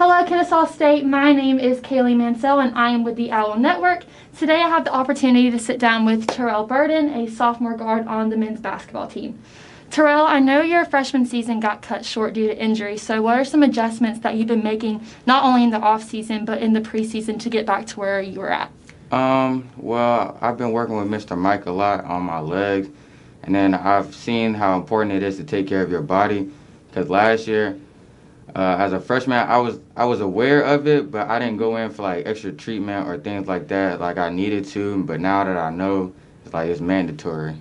Hello, Kennesaw State. My name is Kaylee Mansell, and I am with the Owl Network. Today, I have the opportunity to sit down with Terrell Burden, a sophomore guard on the men's basketball team. Terrell, I know your freshman season got cut short due to injury, so what are some adjustments that you've been making, not only in the off season, but in the preseason to get back to where you were at? Um, well, I've been working with Mr. Mike a lot on my legs, and then I've seen how important it is to take care of your body. Because last year, uh, as a freshman, I was I was aware of it, but I didn't go in for like extra treatment or things like that, like I needed to. But now that I know, it's like it's mandatory.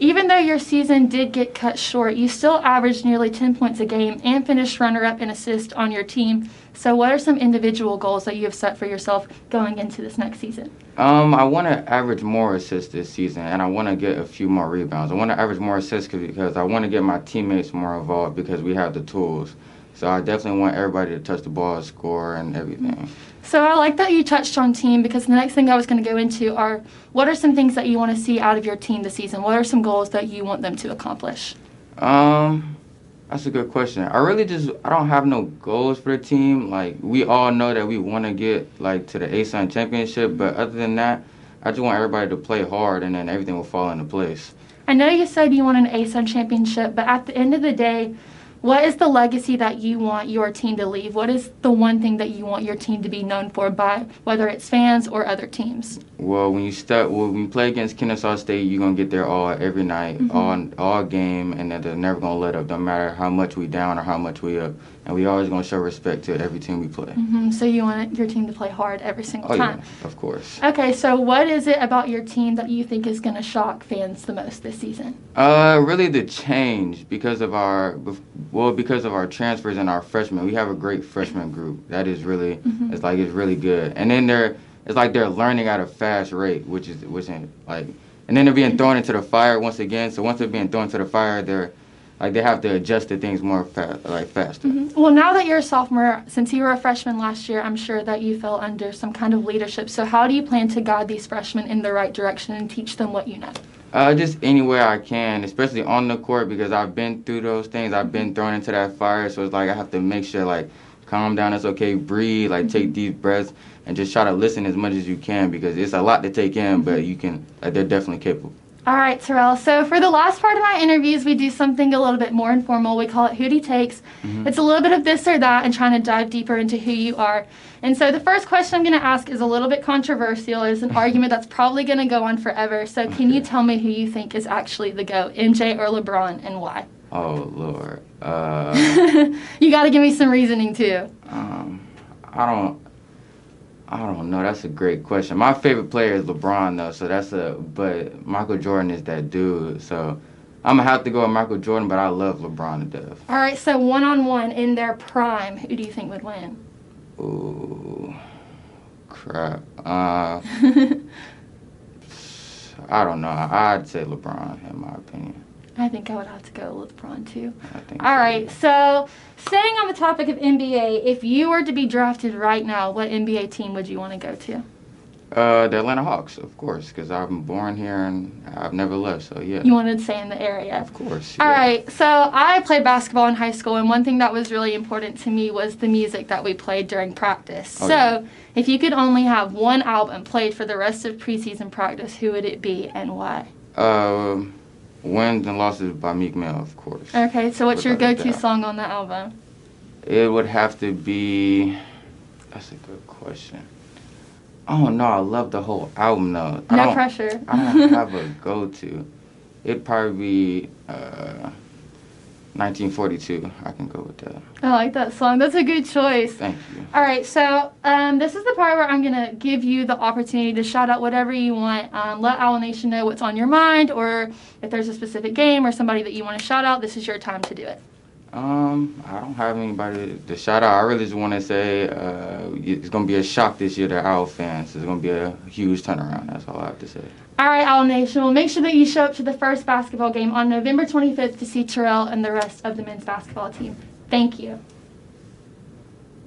Even though your season did get cut short, you still averaged nearly 10 points a game and finished runner up in assist on your team. So, what are some individual goals that you have set for yourself going into this next season? Um, I want to average more assists this season, and I want to get a few more rebounds. I want to average more assists because I want to get my teammates more involved because we have the tools. So I definitely want everybody to touch the ball, score, and everything. So I like that you touched on team because the next thing I was going to go into are what are some things that you want to see out of your team this season? What are some goals that you want them to accomplish? Um, that's a good question. I really just I don't have no goals for the team. Like we all know that we want to get like to the ASUN championship, but other than that, I just want everybody to play hard, and then everything will fall into place. I know you said you want an ASUN championship, but at the end of the day, what is the legacy that you want your team to leave? What is the one thing that you want your team to be known for by whether it's fans or other teams? Well, when you start, well, when you play against Kennesaw State, you're gonna get their all every night, Mhm. all all game, and they're never gonna let up, no matter how much we down or how much we up, and we always gonna show respect to every team we play. hmm So you want your team to play hard every single Oh time. yeah, of course. Okay, so what is it about your team that you think is going to shock fans the most this season? Uh, really the change because of our well because of our transfers and our freshmen. We have a great freshman group. That is really Mhm. it's like it's really good. And then they're it's like they're learning at a fast rate, which is which is like and then they're being thrown into the fire once again. So once they're being thrown into the fire, they're like they have to adjust to things more fast, like faster. Mhm. Well, now that you're a sophomore, since you were a freshman last year, I'm sure that you fell under some kind of leadership. So how do you plan to guide these freshmen in the right direction and teach them what you know? Uh, just anywhere I can, especially on the court because I've been through those things. I've been thrown into that fire, so it's like I have to make sure like calm down. It's okay, breathe, like take deep breaths, and just try to listen as much as you can because it's a lot to take in, but you can like they're definitely capable. All right, Terrell. So for the last part of my interviews, we do something a little bit more informal. We call it Hootie Takes. Mhm. It's a little bit of this or that and trying to dive deeper into who you are. And so the first question I'm going to ask is a little bit controversial. It's an argument that's probably going to go on forever. So can you tell me who you think is actually the GOAT, MJ or LeBron, and why? Oh Lord, uh, you got to give me some reasoning too. um, I don't. I don't know. That's a great question. My favorite player is LeBron, though. So that's a. But Michael Jordan is that dude. So I'm gonna have to go with Michael Jordan. But I love LeBron to death. All right, so one on one in their prime, who do you think would win? Ooh, crap. Uh, I don't know. I'd say LeBron, in my opinion. I think I would have to go with LeBron too. I think. All so. right, so staying on the topic of NBA, if you were to be drafted right now, what NBA team would you want to go to? Uh, the Atlanta Hawks, of course, because I'm born here and I've never left. So yeah. You wanted to stay in the area. Of course. All yeah. right, so I played basketball in high school, and one thing that was really important to me was the music that we played during practice. Oh, so, yeah. if you could only have one album played for the rest of preseason practice, who would it be and why? Um, wins and losses by Meek Mill, of course. Okay, so what's your go to song on the album? It would have to be. That's a good question. Oh no, I love the whole album though. I No don't, pressure. I don't have a go-to. It'd probably be uh, 1942. I can go with that. I like that song. That's a good choice. Thank you. All right, so um, this is the part where I'm gonna give you the opportunity to shout out whatever you want. Um, let Owl Nation know what's on your mind, or if there's a specific game or somebody that you want to shout out. This is your time to do it. Um, I don't have anybody to shout out. I really just want to say uh, it's gonna be a shock this year to Owl fans. It's gonna be a huge turnaround. That's all I have to say. All right, Owl Nation. Well, make sure that you show up to the first basketball game on November 25th to see Terrell and the rest of the men's basketball team. Thank you.